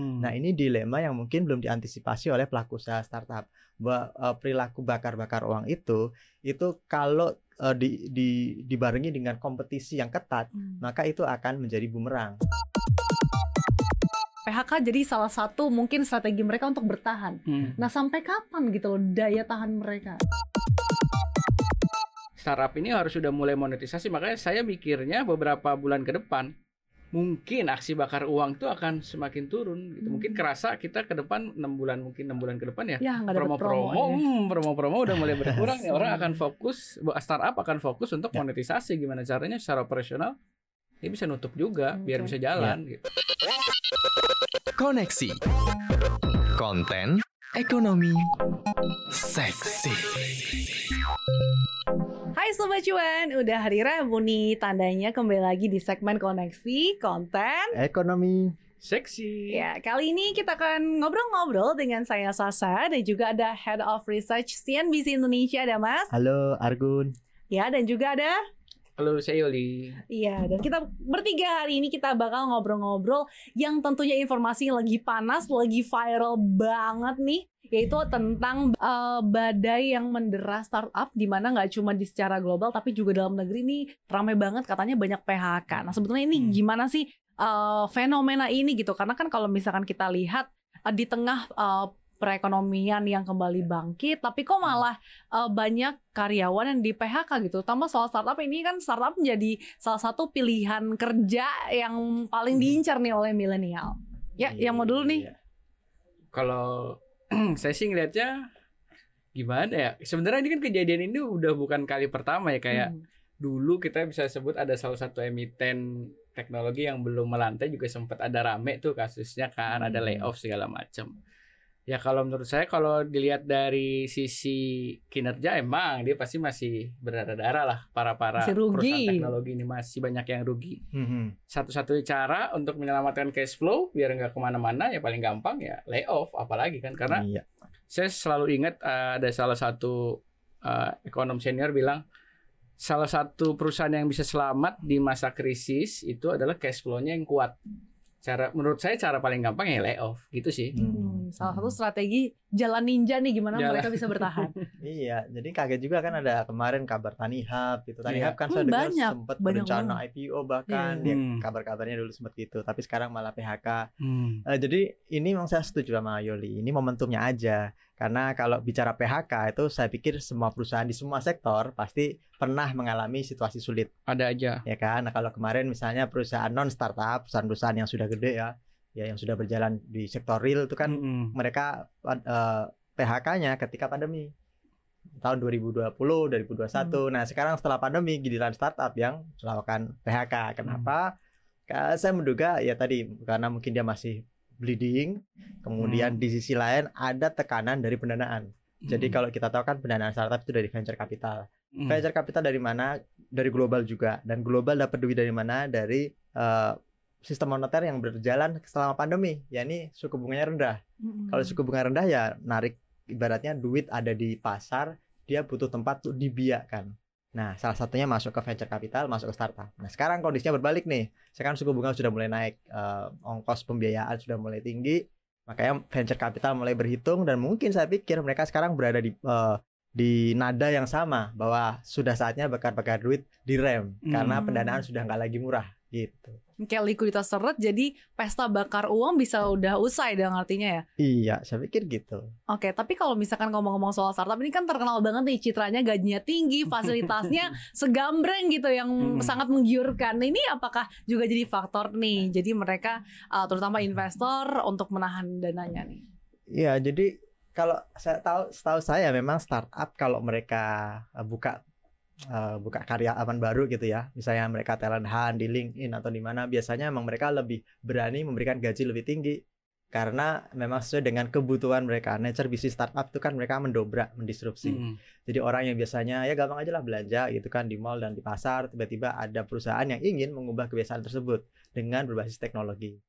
Hmm. Nah, ini dilema yang mungkin belum diantisipasi oleh pelaku usaha startup. Bahwa eh, perilaku bakar-bakar uang itu itu kalau eh, di, di dibarengi dengan kompetisi yang ketat, Hmm. maka itu akan menjadi bumerang. PHK jadi salah satu mungkin strategi mereka untuk bertahan. Hmm. Nah, sampai kapan gitu loh daya tahan mereka? startup ini harus sudah mulai monetisasi makanya saya mikirnya beberapa bulan ke depan mungkin aksi bakar uang itu akan semakin turun gitu. mungkin Hmm. kerasa kita ke depan enam bulan mungkin enam bulan ke depan ya Ya, promo-promo promo. hmm, promo-promo udah mulai berkurang nih orang akan fokus startup akan fokus untuk Ya. monetisasi gimana caranya secara operasional dia bisa nutup juga biar Oke. bisa jalan gitu. Koneksi Konten Ekonomi Seksi Hai Sobat Cuan, udah hari Rabu nih tandanya kembali lagi di segmen koneksi konten. Ekonomi Seksi. Ya, kali ini kita akan ngobrol-ngobrol dengan saya Sasa dan juga ada Head of Research CNBC Indonesia ada Mas. Halo Argun. Ya, dan juga ada Halo saya Yoli. Iya, dan kita bertiga hari ini kita bakal ngobrol-ngobrol yang tentunya informasi yang lagi panas, lagi viral banget nih, yaitu tentang eh, badai yang mendera startup di mana nggak cuma di secara global tapi juga dalam negeri nih ramai banget katanya banyak PHK. Nah, sebetulnya ini Hmm. gimana sih eh, fenomena ini gitu? Karena kan kalau misalkan kita lihat eh, di tengah eh, perekonomian yang kembali bangkit, tapi kok malah eh, banyak karyawan yang di PHK gitu. Tambah soal startup ini kan startup menjadi salah satu pilihan kerja yang paling Hmm. diincar nih oleh milenial. Ya, yang mau dulu nih. Iya. Kalau saya sih ngelihatnya gimana ya? Sebenarnya ini kan kejadian ini udah bukan kali pertama ya kayak Hmm. dulu kita bisa sebut ada salah satu emiten teknologi yang belum melantai juga sempat ada rame tuh kasusnya kan ada Hmm. layoff segala macam. Ya kalau menurut saya kalau dilihat dari sisi kinerja emang dia pasti masih berdarah-darah lah para para perusahaan teknologi ini masih banyak yang rugi. Mhm. Satu-satunya cara untuk menyelamatkan cash flow biar nggak ke mana-mana ya paling gampang ya layoff apalagi kan karena Iya. saya selalu ingat uh, ada salah satu uh, ekonom senior bilang salah satu perusahaan yang bisa selamat di masa krisis itu adalah cash flow-nya yang kuat. Cara menurut saya cara paling gampang ya layoff gitu sih. Hmm, salah satu strategi jalan ninja nih gimana Jalan. mereka bisa bertahan. Iya, jadi kaget juga kan ada kemarin kabar Tani Hub gitu. Tani Iya. Hub kan Hmm, saya dengar sempat berencana banget. IPO bahkan Iya. dia Hmm. kabar-kabarnya dulu sempat gitu. Tapi sekarang malah PHK. Hmm. Eh, jadi ini memang saya setuju sama Yoli. Ini momentumnya aja. Karena kalau bicara PHK itu saya pikir semua perusahaan di semua sektor pasti pernah mengalami situasi sulit, Ada aja. ya kan? Nah, kalau kemarin misalnya perusahaan non startup, perusahaan-perusahaan yang sudah gede ya, ya yang sudah berjalan di sektor real itu kan Mm-mm. mereka eh, PHK-nya ketika pandemi tahun 2020, 2021. Nah, sekarang setelah pandemi giliran startup yang melakukan PHK. Kenapa? Ka- Saya menduga ya tadi karena mungkin dia masih bleeding, kemudian di sisi lain ada tekanan dari pendanaan. Jadi Mm. kalau kita tahu kan pendanaan startup itu dari venture capital. Mm. Venture capital dari mana? Dari global juga. Dan global dapat duit dari mana? Dari eh, sistem moneter yang berjalan selama pandemi, yakni suku bunganya rendah. Hmm. Kalau suku bunga rendah ya narik ibaratnya duit ada di pasar, dia butuh tempat untuk dibiarkan. Nah, salah satunya masuk ke venture capital, masuk ke startup. Nah, sekarang kondisinya berbalik nih. Sekarang suku bunga sudah mulai naik, eh, ongkos pembiayaan sudah mulai tinggi, makanya venture capital mulai berhitung dan mungkin saya pikir mereka sekarang berada di eh, di nada yang sama bahwa sudah saatnya bakar-bakar duit direm karena Hmm. pendanaan sudah nggak lagi murah gitu. Kayak likuiditas seret jadi pesta bakar uang bisa udah usai dong artinya ya. Iya, saya pikir gitu. Oke, tapi kalau misalkan ngomong-ngomong soal startup ini kan terkenal banget nih citranya gajinya tinggi, fasilitasnya segambreng gitu yang Hmm. sangat menggiurkan. Nah, ini apakah juga jadi faktor nih? Jadi mereka uh, terutama investor untuk menahan dananya nih. Iya, jadi kalau saya tahu setahu saya memang startup kalau mereka uh, buka uh, buka karyawan baru gitu ya. Misalnya mereka talent hunt di LinkedIn atau di mana biasanya memang mereka lebih berani memberikan gaji lebih tinggi karena memang sesuai dengan kebutuhan mereka. Nature bisnis startup itu kan mereka mendobrak, mendisrupsi. Mm. Jadi orang yang biasanya ya gampang aja lah belanja gitu kan di mall dan di pasar, tiba-tiba ada perusahaan yang ingin mengubah kebiasaan tersebut dengan berbasis teknologi.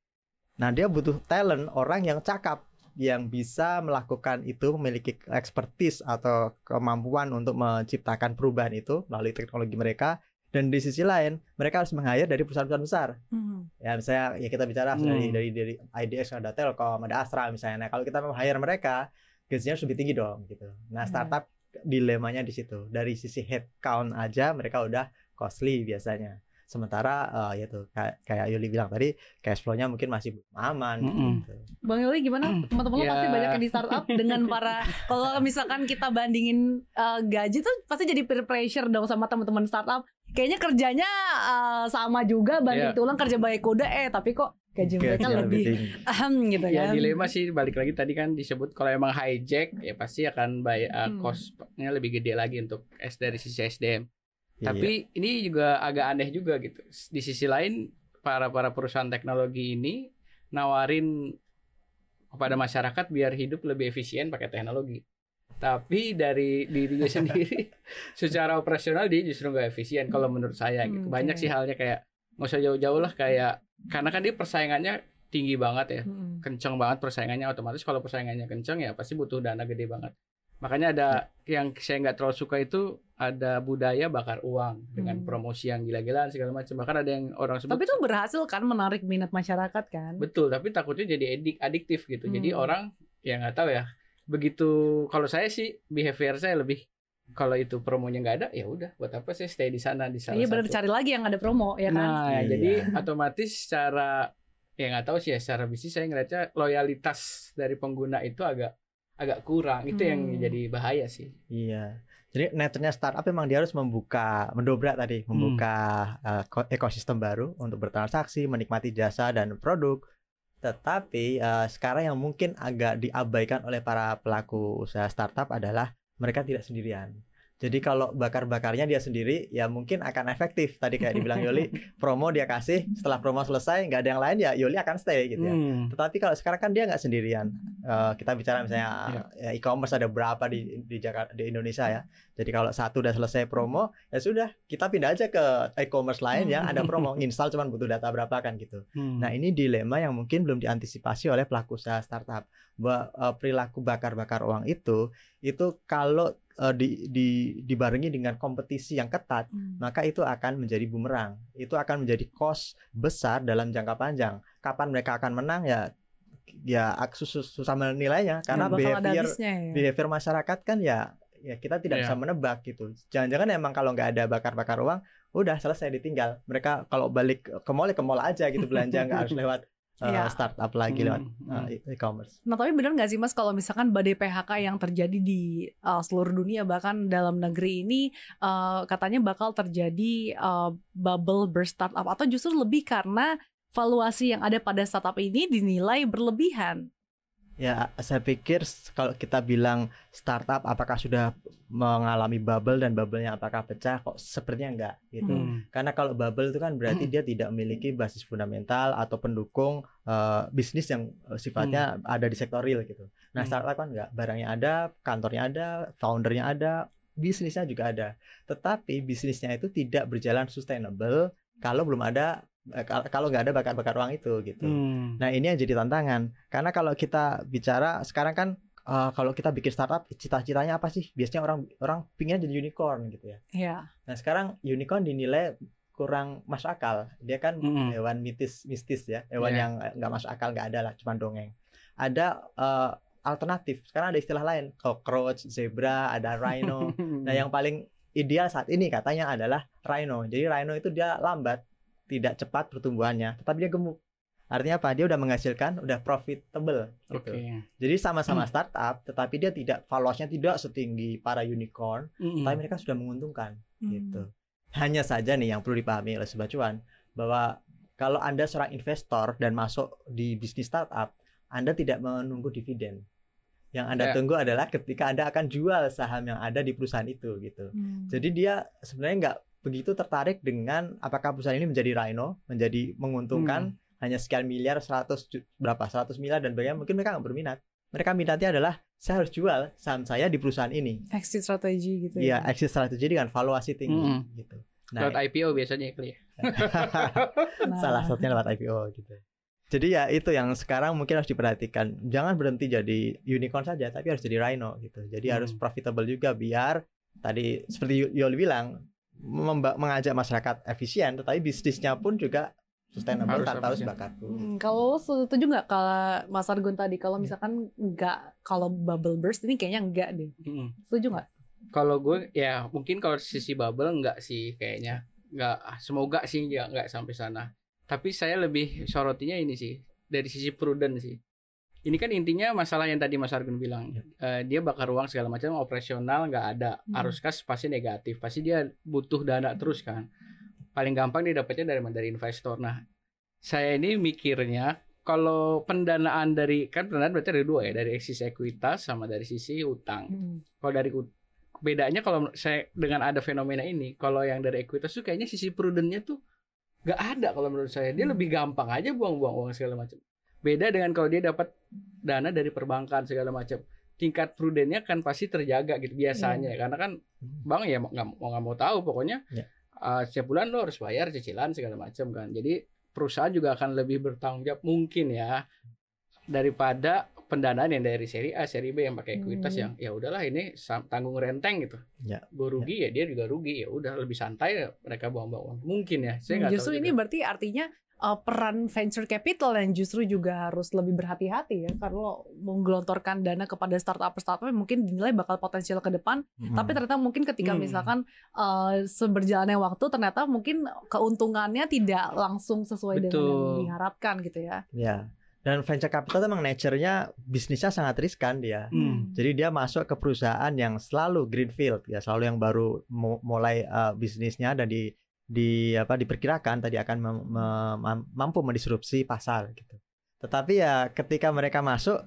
Nah, dia butuh talent orang yang cakap yang bisa melakukan itu memiliki expertise atau kemampuan untuk menciptakan perubahan itu melalui teknologi mereka Dan di sisi lain, mereka harus meng-hire dari perusahaan-perusahaan besar. Hmm. Ya misalnya ya kita bicara Hmm. dari dari dari IDX ada Telkom, ada Astra misalnya. Nah, kalau kita mau hire mereka, gajinya harus lebih tinggi dong gitu. Nah, Hmm. startup dilemanya di situ. Dari sisi headcount aja mereka udah costly biasanya. Sementara eh, ya tuh kayak, kayak Yuli bilang tadi cash flow-nya mungkin masih belum aman Mm-mm. gitu. Bang Yoli gimana? Teman-teman lo Ya. pasti banyak yang di startup dengan para kalau misalkan kita bandingin uh, gaji tuh pasti jadi peer pressure dong sama teman-teman startup. Kayaknya kerjanya uh, sama juga banting Ya. tulang kerja baik kuda eh tapi kok gaji mereka Gajinya lebih tinggi. ahem gitu Ya kan. dilema sih balik lagi tadi kan disebut kalau emang hijack ya pasti akan bayar Hmm. costnya lebih gede lagi untuk S dari sisi SDM. Iya. Tapi ini juga agak aneh juga gitu. Di sisi lain para para perusahaan teknologi ini nawarin kepada masyarakat biar hidup lebih efisien pakai teknologi. Tapi dari dirinya sendiri secara operasional dia justru nggak efisien kalau menurut saya gitu. Hmm, Banyak sih halnya kayak nggak usah jauh-jauh lah kayak karena kan dia persaingannya tinggi banget ya Mm-mm. kenceng banget persaingannya otomatis kalau persaingannya kenceng ya pasti butuh dana gede banget makanya ada yang saya nggak terlalu suka itu ada budaya bakar uang dengan Hmm. promosi yang gila-gilaan segala macam bahkan ada yang orang sebut Tapi itu berhasil kan menarik minat masyarakat kan. betul tapi takutnya jadi edik adiktif gitu jadi Hmm. orang ya nggak tahu ya begitu kalau saya sih behavior saya lebih kalau itu promonya nggak ada ya udah buat apa saya stay di sana di salah Iya benar cari lagi yang ada promo ya kan. Nah, Iya. jadi otomatis secara ya nggak tahu sih ya secara bisnis saya ngeliatnya loyalitas dari pengguna itu agak agak kurang. Itu yang Hmm. jadi bahaya sih. Iya. Jadi nature-nya startup memang dia harus membuka, mendobrak tadi, membuka uh, ko- ekosistem baru untuk bertransaksi, menikmati jasa dan produk. Tetapi uh, sekarang yang mungkin agak diabaikan oleh para pelaku usaha startup adalah mereka tidak sendirian. Jadi kalau bakar-bakarnya dia sendiri, ya mungkin akan efektif. Tadi kayak dibilang Yoli, promo dia kasih, setelah promo selesai nggak ada yang lain ya Yoli akan stay gitu ya. Hmm. Tetapi kalau sekarang kan dia nggak sendirian. Eh, kita bicara misalnya Iya. ya, e-commerce ada berapa di di Jakarta di Indonesia ya. Jadi kalau satu udah selesai promo, ya sudah kita pindah aja ke e-commerce lain yang ada promo. Install cuman butuh data berapa kan gitu. Hmm. Nah ini dilema yang mungkin belum diantisipasi oleh pelaku usaha startup. Bahwa eh, perilaku bakar-bakar uang itu itu kalau eh, di, di dibarengi dengan kompetisi yang ketat Hmm. maka itu akan menjadi bumerang. Itu akan menjadi cost besar dalam jangka panjang. Kapan mereka akan menang ya ya susah, susah menilainya karena Nggak bakal ada behavior ya. behavior masyarakat kan ya ya kita tidak Iya. bisa menebak gitu. Jangan-jangan emang kalau nggak ada bakar-bakar uang udah selesai ditinggal. Mereka kalau balik ke mall ya ke mall aja gitu belanja nggak harus lewat uh, Iya. startup lagi lewat Hmm. uh, e-commerce. Nah tapi benar nggak sih mas kalau misalkan badai PHK yang terjadi di uh, seluruh dunia bahkan dalam negeri ini uh, katanya bakal terjadi uh, bubble burst startup atau justru lebih karena valuasi yang ada pada startup ini dinilai berlebihan. Ya, saya pikir kalau kita bilang startup apakah sudah mengalami bubble dan bubble-nya apakah pecah kok sepertinya enggak gitu. Hmm. Karena kalau bubble itu kan berarti dia tidak memiliki basis fundamental atau pendukung eh, bisnis yang eh, sifatnya ada di sektor real gitu. Nah, Hmm. startup kan enggak, barangnya ada, kantornya ada, foundernya ada, bisnisnya juga ada. Tetapi bisnisnya itu tidak berjalan sustainable kalau belum ada kalau nggak ada bakar-bakar uang itu gitu. Hmm. Nah ini yang jadi tantangan karena kalau kita bicara sekarang kan eh, kalau kita bikin startup cita-citanya apa sih? Biasanya orang orang pingin jadi unicorn gitu ya. Ya. Nah sekarang unicorn dinilai kurang masuk akal. Dia kan Mm-mm. hewan mitis mistis ya, hewan Iya. yang eh, nggak masuk akal nggak ada lah, cuma dongeng. Ada eh, alternatif. Sekarang ada istilah lain, cockroach, zebra, ada rhino. Nah, yang paling ideal saat ini katanya adalah rhino. Jadi rhino itu dia lambat, tidak cepat pertumbuhannya, tetapi dia gemuk. Artinya apa? Dia udah menghasilkan, udah profitable gitu. Oke. Jadi sama-sama startup, tetapi dia tidak valuasinya tidak setinggi para unicorn, Hmm. tapi mereka sudah menguntungkan Hmm. gitu. Hanya saja nih yang perlu dipahami oleh Sobat Cuan bahwa kalau Anda seorang investor dan masuk di bisnis startup, Anda tidak menunggu dividen. Yang Anda Ya. tunggu adalah ketika Anda akan jual saham yang ada di perusahaan itu gitu. Hmm. Jadi dia sebenarnya nggak begitu tertarik dengan apakah perusahaan ini menjadi rhino, menjadi menguntungkan hanya sekian miliar, 100 ju- berapa, 100 miliar dan bagaimana mungkin mereka nggak berminat. Mereka minatnya adalah saya harus jual saham saya di perusahaan ini. exit strategi gitu Iya, ya. exit strategi dengan valuasi tinggi Mm. gitu. Lewat Nah, IPO biasanya ya. Nah, salah satunya lewat IPO gitu. Jadi ya itu yang sekarang mungkin harus diperhatikan. Jangan berhenti jadi unicorn saja, tapi harus jadi rhino gitu. Jadi Hmm. harus profitable juga biar tadi seperti Yoli bilang mengajak masyarakat efisien, tetapi bisnisnya pun juga sustainable Harus tanpa harus efisien. bakar. Hmm, kalau lo setuju nggak kalau Mas Argun tadi kalau misalkan nggak kalau bubble burst ini kayaknya enggak deh. Mm. Setuju nggak? Kalau gue ya mungkin kalau sisi bubble enggak sih kayaknya nggak semoga sih nggak nggak sampai sana. Tapi saya lebih sorotinya ini sih dari sisi prudent sih. Ini kan intinya masalah yang tadi Mas Argun bilang Eh, dia bakar uang segala macam operasional nggak ada Hmm. arus kas pasti negatif pasti dia butuh dana terus kan. Paling gampang dia dapatnya dari dari investor. Nah saya ini mikirnya kalau pendanaan dari kan pendanaan berarti ada dua ya dari sisi ekuitas sama dari sisi utang Hmm. kalau dari bedanya kalau saya dengan ada fenomena ini kalau yang dari ekuitas tuh kayaknya sisi prudentnya tuh nggak ada kalau menurut saya dia Hmm. lebih gampang aja buang-buang uang segala macam beda dengan kalau dia dapat dana dari perbankan segala macam tingkat prudennya kan pasti terjaga gitu biasanya karena kan bank ya mau nggak mau nggak mau tahu pokoknya Ya. uh, setiap bulan lo harus bayar cicilan segala macam kan jadi perusahaan juga akan lebih bertanggung jawab mungkin ya daripada pendanaan yang dari seri A, seri B yang pakai ekuitas Hmm. yang ya udahlah ini tanggung renteng gitu. Ya. Gue rugi ya dia juga rugi ya udah lebih santai ya mereka buang-buang uang. Mungkin ya, saya nggak justru tahu ini juga. berarti artinya uh, peran venture capital yang justru juga harus lebih berhati-hati ya kalau menggelontorkan dana kepada startup startup yang mungkin dinilai bakal potensial ke depan Hmm. tapi ternyata mungkin ketika Hmm. misalkan uh, seberjalannya waktu ternyata mungkin keuntungannya tidak langsung sesuai dengan yang Betul. diharapkan gitu ya Ya. Dan venture capital emang nature-nya bisnisnya sangat riskan dia. Hmm. Jadi dia masuk ke perusahaan yang selalu greenfield ya, selalu yang baru mu- mulai uh, bisnisnya dan di di apa diperkirakan tadi akan mem- mem- mam- mampu mendisrupsi pasar gitu. Tetapi ya ketika mereka masuk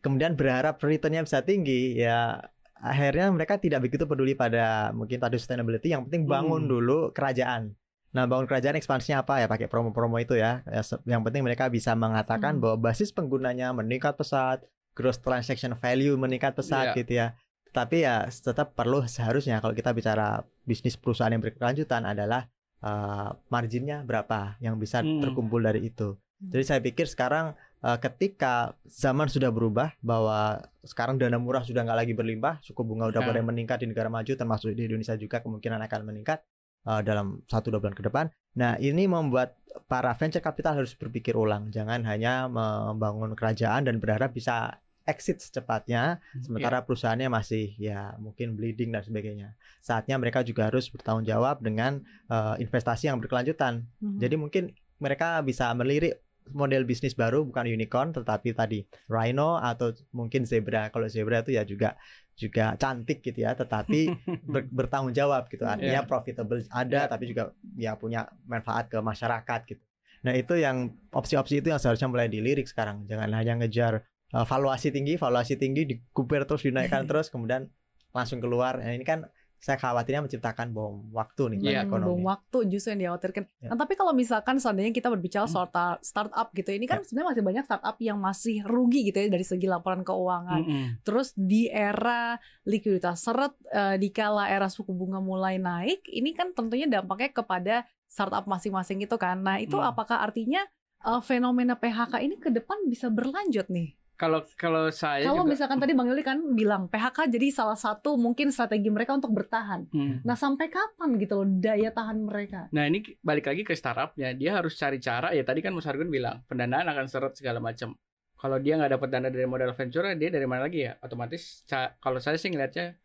kemudian berharap returnnya bisa tinggi ya akhirnya mereka tidak begitu peduli pada mungkin tadi sustainability yang penting bangun Hmm. dulu kerajaan. Nah, bangun kerajaan ekspansinya apa ya pakai promo-promo itu ya. Ya, Yang penting mereka bisa mengatakan Hmm. bahwa basis penggunanya meningkat pesat, gross transaction value meningkat pesat Iya. gitu ya. Tapi ya tetap perlu seharusnya kalau kita bicara bisnis perusahaan yang berkelanjutan adalah uh, marginnya berapa yang bisa Hmm. terkumpul dari itu. Jadi saya pikir sekarang uh, ketika zaman sudah berubah bahwa sekarang dana murah sudah nggak lagi berlimpah, suku bunga udah Ya. mulai meningkat di negara maju termasuk di Indonesia juga kemungkinan akan meningkat uh, dalam satu dua bulan ke depan. Nah ini membuat para venture capital harus berpikir ulang, jangan hanya membangun kerajaan dan berharap bisa exit secepatnya, sementara perusahaannya masih ya mungkin bleeding dan sebagainya. Saatnya mereka juga harus bertanggung jawab dengan uh, investasi yang berkelanjutan. Mhm. Jadi mungkin mereka bisa melirik model bisnis baru bukan unicorn tetapi tadi rhino atau mungkin zebra. Kalau zebra itu ya juga juga cantik gitu ya, tetapi ber- bertanggung jawab gitu. Artinya Iya. profitable ada Iya. tapi juga ya punya manfaat ke masyarakat gitu. Nah, itu yang opsi-opsi itu yang seharusnya mulai dilirik sekarang. Jangan hanya ngejar uh, valuasi tinggi, valuasi tinggi dikuper terus dinaikkan terus kemudian langsung keluar. Nah, ini kan saya khawatirnya menciptakan bom waktu nih Iya, Hmm, ekonomi. bom waktu justru yang dikhawatirkan. Ya. Nah, tapi kalau misalkan seandainya kita berbicara Hmm. soal ta- startup gitu, ini kan sebenarnya masih banyak startup yang masih rugi gitu ya dari segi laporan keuangan. Mm-mm. Terus di era likuiditas seret, eh, di kala era suku bunga mulai naik, ini kan tentunya dampaknya kepada startup masing-masing itu kan. Nah, itu Hmm. apakah artinya eh, fenomena PHK ini ke depan bisa berlanjut nih? Kalau kalau saya Kalau juga misalkan tadi Bang Yuli kan bilang PHK jadi salah satu mungkin strategi mereka untuk bertahan. Hmm. Nah, sampai kapan gitu loh daya tahan mereka? Nah ini balik lagi ke startupnya, dia harus cari cara. Ya tadi kan Mas Argun bilang pendanaan akan seret segala macam. Kalau dia nggak dapat dana dari modal venture, dia dari mana lagi ya? Otomatis, kalau saya sih ngelihatnya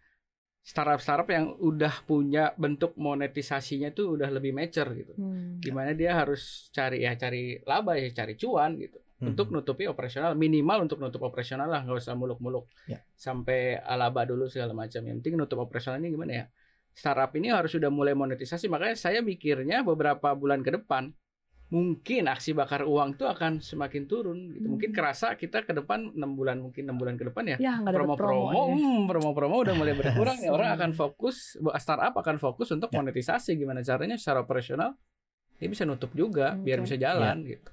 startup-startup yang udah punya bentuk monetisasinya tuh udah lebih mature gitu. Hmm. Di mana dia harus cari ya cari laba ya cari cuan gitu. Hmm. Untuk nutupi operasional minimal untuk nutup operasional lah nggak usah muluk-muluk Ya. sampai laba dulu segala macam. Yang penting nutup operasional ini gimana ya? Startup ini harus sudah mulai monetisasi makanya saya mikirnya beberapa bulan ke depan mungkin aksi bakar uang tuh akan semakin turun gitu. Mungkin Hmm. kerasa kita ke depan enam bulan mungkin enam bulan ke depan ya Ya, promo-promo, ya. hmm, promo-promo udah mulai berkurang ya orang Hmm. akan fokus startup akan fokus untuk Ya. monetisasi gimana caranya secara operasional dia bisa nutup juga biar Oke. bisa jalan gitu.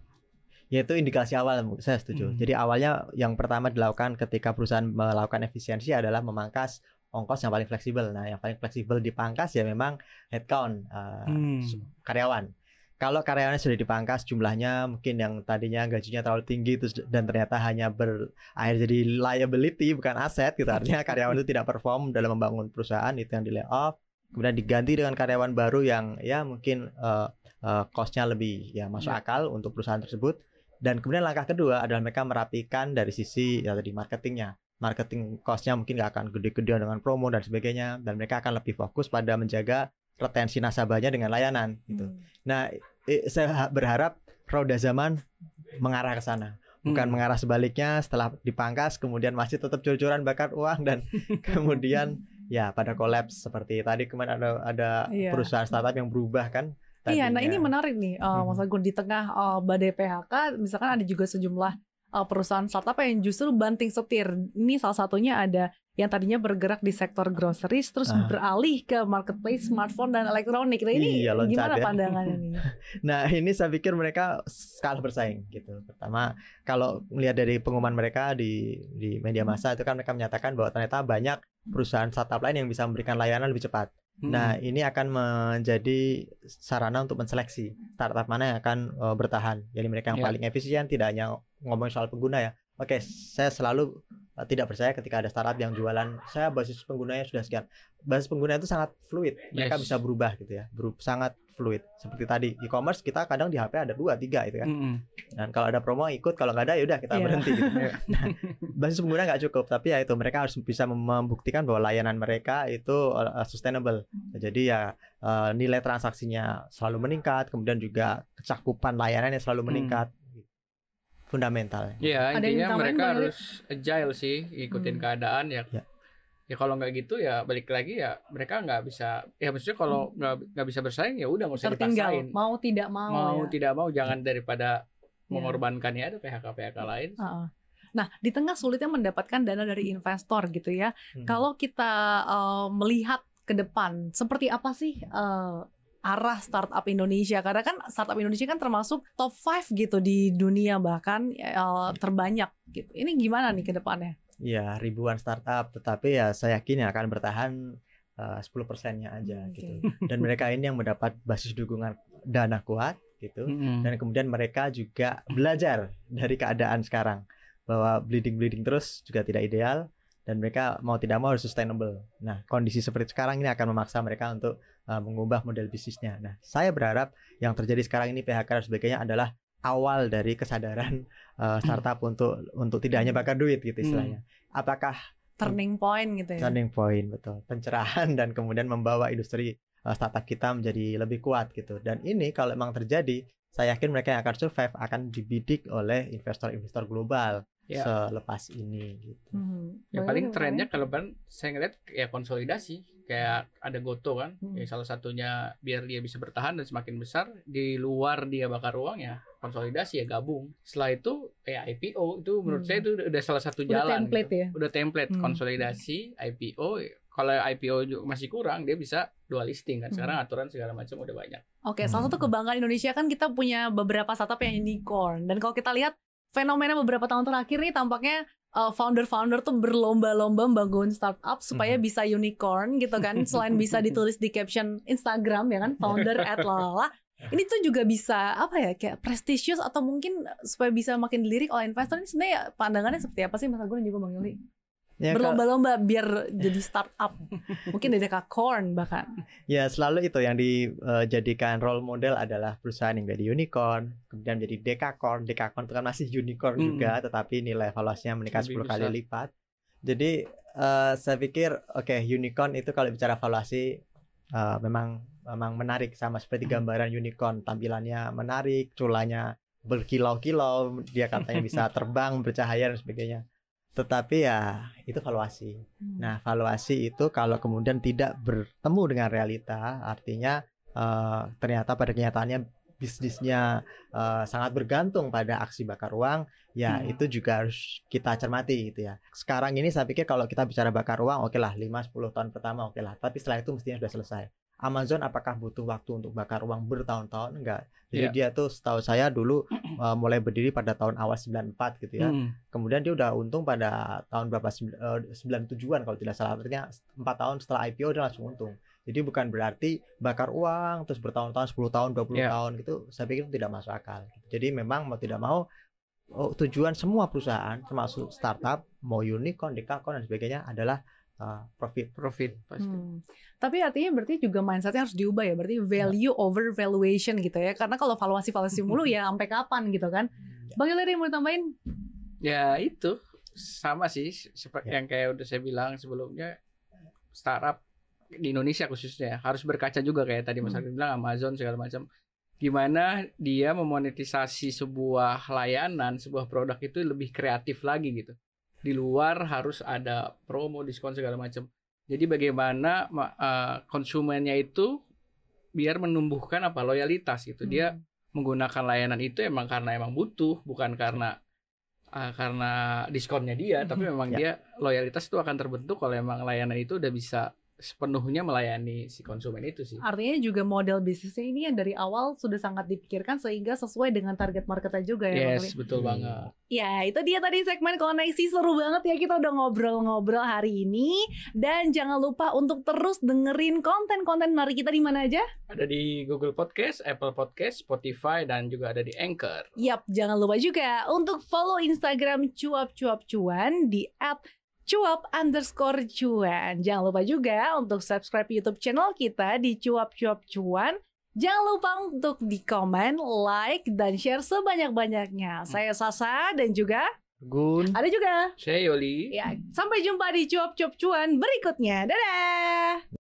Ya itu indikasi awal, saya setuju. Hmm. Jadi awalnya yang pertama dilakukan ketika perusahaan melakukan efisiensi adalah memangkas ongkos yang paling fleksibel. Nah, yang paling fleksibel dipangkas ya memang headcount uh, Hmm. karyawan. Kalau karyawannya sudah dipangkas jumlahnya mungkin yang tadinya gajinya terlalu tinggi terus dan ternyata hanya berakhir jadi liability bukan aset gitu artinya karyawan itu tidak perform dalam membangun perusahaan itu yang di layoff kemudian diganti dengan karyawan baru yang ya mungkin uh, uh, cost-nya lebih ya masuk Ya. akal untuk perusahaan tersebut. Dan kemudian langkah kedua adalah mereka merapikan dari sisi ya tadi marketingnya. Marketing cost-nya mungkin nggak akan gede-gedean dengan promo dan sebagainya, dan mereka akan lebih fokus pada menjaga retensi nasabahnya dengan layanan gitu. Hmm. Nah, saya berharap roda zaman mengarah ke sana, bukan Hmm. mengarah sebaliknya setelah dipangkas kemudian masih tetap jor-joran bakar uang dan kemudian ya pada kolaps seperti tadi kemarin ada ada Iya. perusahaan startup yang berubah kan. Iya, nah tadinya. ini menarik nih, uh, Mas. Agun di tengah uh, badai PHK, misalkan ada juga sejumlah uh, perusahaan startup yang justru banting setir. Ini salah satunya ada yang tadinya bergerak di sektor groceries, terus Ah. beralih ke marketplace smartphone dan elektronik. Nah ini Iya, gimana ya. pandangannya nih? Nah, ini saya pikir mereka kalah bersaing gitu. Pertama, kalau melihat dari pengumuman mereka di di media massa itu kan mereka menyatakan bahwa ternyata banyak perusahaan startup lain yang bisa memberikan layanan lebih cepat. Hmm. Nah, ini akan menjadi sarana untuk menseleksi startup mana yang akan uh, bertahan. Jadi mereka yang Ya. paling efisien tidak hanya ngomong soal pengguna ya. Oke, saya selalu tidak percaya ketika ada startup yang jualan saya basis penggunanya sudah sekian. Basis pengguna itu sangat fluid. Mereka Yes. bisa berubah gitu ya. Beru- sangat fluid. Seperti tadi e-commerce kita kadang di HP ada dua, tiga itu kan. Mm-mm. Dan kalau ada promo ikut, kalau nggak ada ya udah kita Iya. berhenti gitu. Nah, basis pengguna nggak cukup, tapi ya itu mereka harus bisa mem- membuktikan bahwa layanan mereka itu uh, sustainable. Jadi ya uh, nilai transaksinya selalu meningkat, kemudian juga kecakupan layanannya selalu Hmm. meningkat. Fundamental. Iya, intinya mereka Yuli? harus agile sih, ikutin Hmm. keadaan ya. Ya. Ya kalau nggak gitu ya balik lagi ya mereka nggak bisa ya maksudnya kalau nggak nggak bisa bersaing ya udah nggak usah Hmm. Tertinggal, dipaksain. mau tidak mau, Mau ya. tidak mau jangan daripada Ya. mengorbankan ya ada PHK PHK lain. Heeh. Nah, di tengah sulitnya mendapatkan dana dari investor gitu ya. Hmm. Kalau kita uh, melihat ke depan, seperti apa sih uh, arah startup Indonesia? Karena kan startup Indonesia kan termasuk top 5 gitu di dunia bahkan uh, terbanyak gitu. Ini gimana nih ke depannya? ya ribuan startup, tetapi ya saya yakin ya akan bertahan uh, 10 persennya aja Oke. gitu. Dan mereka ini yang mendapat basis dukungan dana kuat gitu. Mm-mm. dan kemudian mereka juga belajar dari keadaan sekarang bahwa bleeding bleeding terus juga tidak ideal dan mereka mau tidak mau harus sustainable. Nah kondisi seperti sekarang ini akan memaksa mereka untuk uh, mengubah model bisnisnya. Nah saya berharap yang terjadi sekarang ini PHK dan sebagainya adalah awal dari kesadaran uh, startup untuk untuk tidak hanya bakar duit gitu istilahnya. Apakah Turning point gitu ya. turning point betul pencerahan dan kemudian membawa industri uh, startup kita menjadi lebih kuat gitu dan ini kalau memang terjadi saya yakin mereka yang akan survive akan dibidik oleh investor-investor global Ya. selepas ini gitu. Hmm. Ya Bagaimana paling trennya kalau kan saya ngeliat ya konsolidasi kayak ada Goto kan, Hmm. ya salah satunya biar dia bisa bertahan dan semakin besar di luar dia bakar uang ya konsolidasi ya gabung. Setelah itu ya IPO itu menurut Hmm. saya itu udah, salah satu Udah jalan. template gitu. ya. Udah template Hmm. konsolidasi IPO. Kalau IPO juga masih kurang dia bisa dual listing kan. Hmm. Sekarang aturan segala macam udah banyak. Oke, salah satu Hmm. kebanggaan Indonesia kan kita punya beberapa startup yang unicorn. Dan kalau kita lihat fenomena beberapa tahun terakhir nih tampaknya uh, founder-founder tuh berlomba-lomba membangun startup supaya Mhm. bisa unicorn gitu kan. Selain bisa ditulis di caption Instagram ya kan, founder at lalala. Ini tuh juga bisa apa ya kayak prestisius atau mungkin supaya bisa makin dilirik oleh investor ini sebenarnya pandangannya seperti apa sih Mas Agun dan juga Bang Yuli? Ya, kalau- Berlomba-lomba biar jadi startup. mungkin dari corn bahkan. ya selalu itu yang dijadikan role model adalah perusahaan yang jadi unicorn, kemudian menjadi dekakorn. Dekakorn itu kan masih unicorn Hmm. juga, tetapi nilai valuasinya meningkat Lebih 10 kali besar. lipat. Jadi eh, saya pikir oke unicorn itu kalau bicara valuasi eh, memang memang menarik sama seperti gambaran unicorn tampilannya menarik, culanya berkilau-kilau, dia katanya bisa terbang, bercahaya dan sebagainya. Tetapi ya itu valuasi. Nah, valuasi itu kalau kemudian tidak bertemu dengan realita, artinya eh, ternyata pada kenyataannya bisnisnya eh, sangat bergantung pada aksi bakar uang, ya Hmm. itu juga harus kita cermati gitu ya. Sekarang ini saya pikir kalau kita bicara bakar uang, oke lah 5-10 tahun pertama oke lah, tapi setelah itu mestinya sudah selesai. Amazon apakah butuh waktu untuk bakar uang bertahun-tahun? Enggak. Jadi Iya. dia tuh setahu saya dulu eh, mulai berdiri pada tahun awal 94 gitu ya Hmm. kemudian dia udah untung pada tahun berapa eh, 97-an kalau tidak salah artinya 4 tahun setelah IPO dia langsung untung jadi bukan berarti bakar uang terus bertahun-tahun 10 tahun 20 Iya. tahun gitu saya pikir itu tidak masuk akal jadi memang mau tidak mau oh, tujuan semua perusahaan termasuk startup mau unicorn, dekakorn dan sebagainya adalah uh, profit. Profit pasti. Hmm. Tapi artinya berarti juga mindsetnya harus diubah ya. Berarti value over valuation gitu ya. Karena kalau valuasi-valuasi mulu ya sampai kapan gitu kan. Bang Hillary mau tambahin? Ya itu sama sih seperti Ya. yang kayak udah saya bilang sebelumnya startup di Indonesia khususnya ya, harus berkaca juga kayak tadi Mas Hmm. Arvin bilang Amazon segala macam. Gimana dia memonetisasi sebuah layanan, sebuah produk itu lebih kreatif lagi gitu. Di luar harus ada promo, diskon segala macam. Jadi bagaimana ma- eh, konsumennya itu biar menumbuhkan apa loyalitas gitu. Dia Hmm. menggunakan layanan itu emang karena emang butuh, bukan karena ah, karena diskonnya dia, tapi memang Ya. dia loyalitas itu akan terbentuk kalau emang layanan itu udah bisa sepenuhnya melayani si konsumen itu sih. Artinya juga model bisnisnya ini yang dari awal sudah sangat dipikirkan sehingga sesuai dengan target marketnya juga ya. Yes, betul Hmm. banget. Ya, itu dia tadi segmen koneksi seru banget ya kita udah ngobrol-ngobrol hari ini dan jangan lupa untuk terus dengerin konten-konten menarik kita di mana aja. Ada di Google Podcast, Apple Podcast, Spotify dan juga ada di Anchor. Yap, jangan lupa juga untuk follow Instagram cuap-cuap cuan di cuap underscore cuan. Jangan lupa juga untuk subscribe YouTube channel kita di cuap-cuap cuan. Jangan lupa untuk di komen, like, dan share sebanyak-banyaknya. Saya Sasa dan juga Gun. ada juga. Saya Yoli. Ya, sampai jumpa di cuap-cuap cuan berikutnya. Dadah!